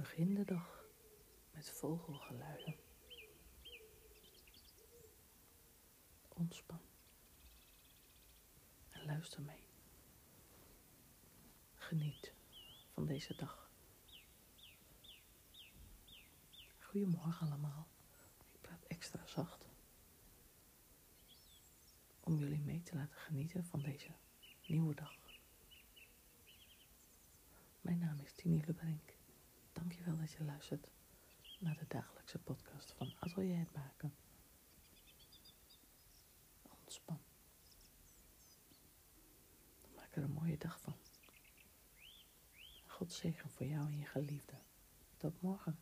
Begin de dag met vogelgeluiden. Ontspan en luister mee. Geniet van deze dag. Goedemorgen allemaal. Ik praat extra zacht om jullie mee te laten genieten van deze nieuwe dag. Mijn naam is Tini Lebrink. Dankjewel dat je luistert naar de dagelijkse podcast van Atelier het Maken. Ontspan. Maak er een mooie dag van. God zegen voor jou en je geliefde. Tot morgen.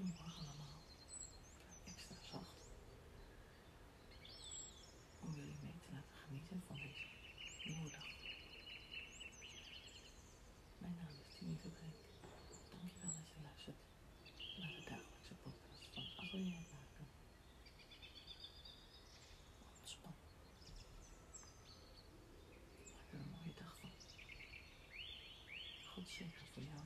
Goedemorgen allemaal. Extra zacht. Om jullie mee te laten genieten van deze nieuwe dag. Mijn naam is Tini Verbrink. Dankjewel dat je luistert naar de dagelijkse podcast van Atelier Maken. Ontspan. Maak er een mooie dag van. God zegen voor jou